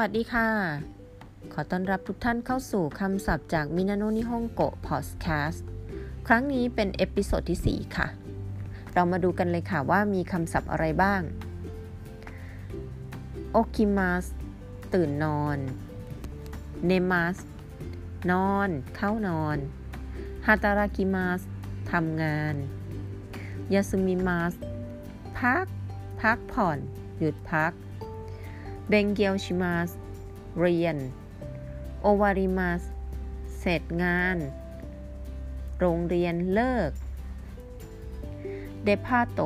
สวัสดีค่ะ ขอต้อนรับทุกท่านเข้าสู่คำศัพท์จากมินาโนนิฮงโกะพอดแคสต์ครั้งนี้เป็น episode ที่ 4 ค่ะ เรามาดูกันเลยค่ะว่ามีคำศัพท์อะไรบ้าง起きます ตื่นนอน 寝ます นอน เข้านอน働きます ทำงาน 休みますพัก พักผ่อน หยุดพัก เบงเกียวชิมัสเรียน โอวาริมัสเสร็จงาน โรงเรียนเลิก เดพาโต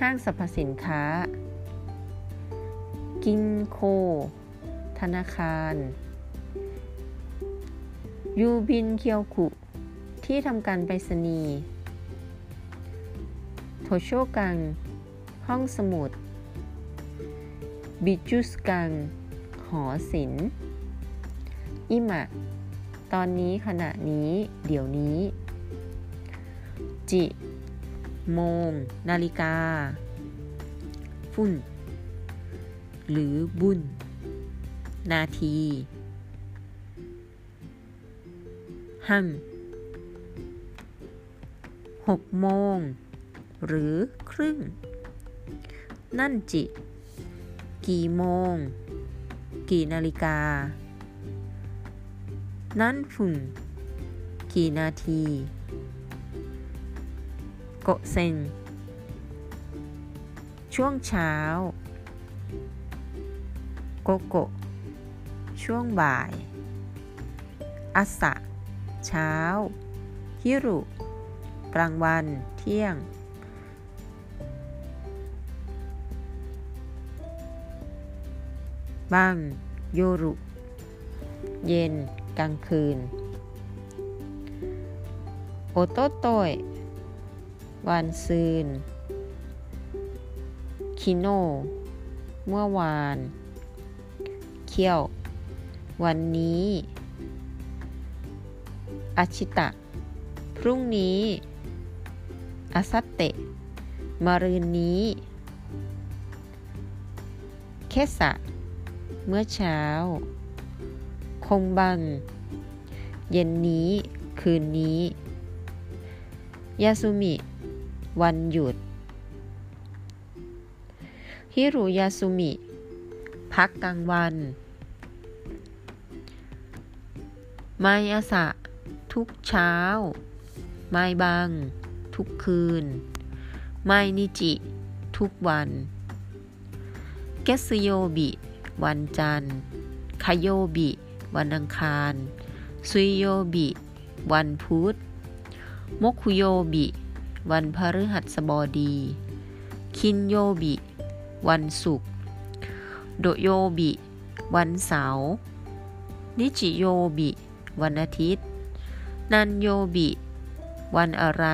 ห้างสรรพสินค้า กินโค ธนาคาร ยูบินเคียวคุ ที่ทำการไปรษณีย์ โทโชกัง ห้องสมุด บิจุสกัง หอศิลป์อิมะ ตอนนี้ขณะนี้ เดี๋ยวนี้ จิ โมง นาฬิกาฝุ่น หรือบุญ นาทีหังหกโมง หรือครึ่ง นั่นจิ กี่โมง กี่นาฬิกา นั่นฝุ่น กี่นาทีโกเซนช่วงเช้าโกโกช่วงบ่ายอาสะ เช้าฮิรุกลางวัน เที่ยง บ้างโยรุ เย็น กลางคืน โอโตโตยวันซืน คิโน เมื่อวาน เคียว วันนี้อาชิตะ พรุ่งนี้อาซัตเตะมารืนนี้ เคสะ เมื่อเช้า คงบังเย็นนี้ คืนนี้ ยาสุมิ วันหยุด ฮิรุยาสุมิ พักกลางวัน ไมอาสะ ทุกเช้า ไมบัง ทุกคืน ไมนิจิ ทุกวัน เกสโยบิ วันจันทร์คาโยบิ วันอังคาร ซุยโยบิ วันพุธมกคุโยบิ วันพฤหัสบดี คินโยบิ วันศุกร์ โดโยบิ วันเสาร์ นิจิโยบิ วันอาทิตย์ นันโยบิ วันอะไร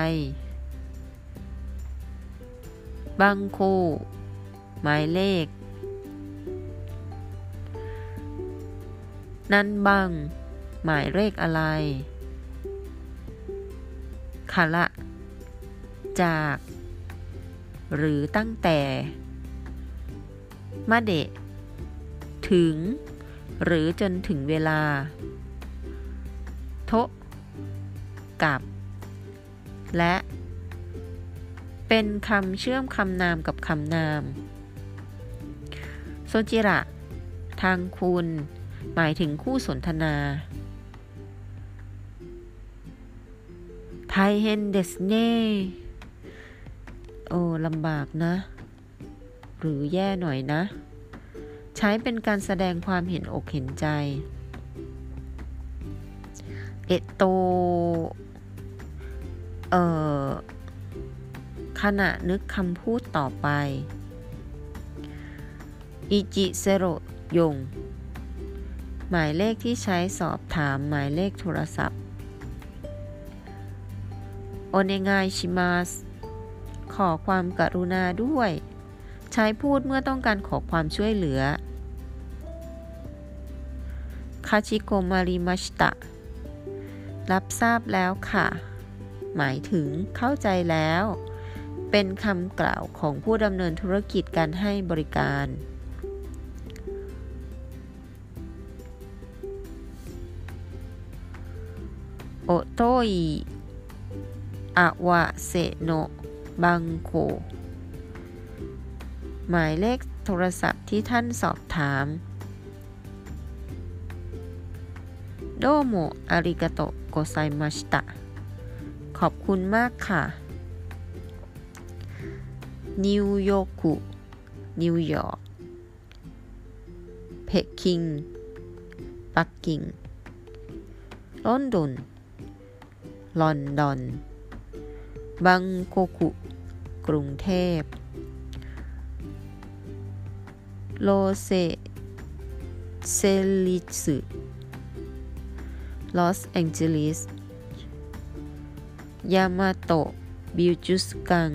บังโคหมายเลข นั้นบังหมายเลขอะไรคาละ จาก หรือตั้งแต่มาเดะถึง หรือจนถึงเวลา โทกับ และ เป็นคำเชื่อมคำนามกับคำนาม โซจิระ ทางคุณ หมายถึงคู่สนทนาไทเฮนเดสเน่โอ้ลำบากนะ หรือแย่หน่อยนะ ใช้เป็นการแสดงความเห็นอกเห็นใจ เอโต เอ่อ ขณะนึกคำพูดต่อไป อิจิเซโรยง หมายเลขที่ใช้สอบถามหมายเลขโทรศัพท์โอเนงายชิมาสขอความกรุณาด้วย ใช้พูดเมื่อต้องการขอความช่วยเหลือคาชิโกมาริมาชตะรับทราบแล้วค่ะ หมายถึงเข้าใจแล้ว เป็นคำกล่าวของผู้ดำเนินธุรกิจการให้บริการ โอโตอิอาวะเซโนบังโกหมายเลขโทรศัพท์ที่ท่านสอบถามどうもありがとうございました ขอบคุณมากค่ะ ニューヨーク นิวยอร์ก ペキン ปักกิ่ง ロンドン ลอนดอน バンコク กรุงเทพ ロサンゼルス ลอสแองเจลิส やまと美術館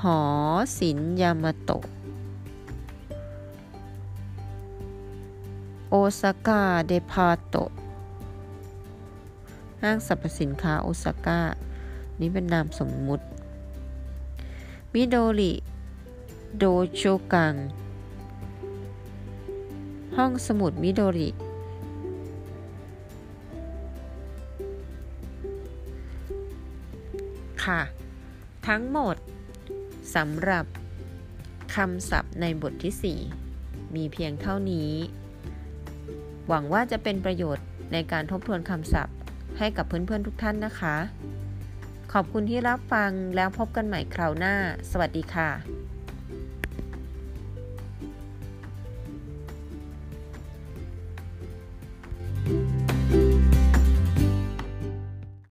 หอศิลป์ยามาโตะ 大阪デパート ห้างสรรพสินค้าโอซาก้า นี่เป็นนามสมมุติ มิโดริโดโชกัง ห้องสมุดมิโดริ ค่ะ ทั้งหมดสำหรับคำศัพท์ในบทที่ 4 มีเพียงเท่านี้ หวังว่าจะเป็นประโยชน์ในการทบทวนคำศัพท์ ให้กับเพื่อนๆทุกท่านนะคะ ขอบคุณที่รับฟังแล้วพบกันใหม่คราวหน้า สวัสดีค่ะ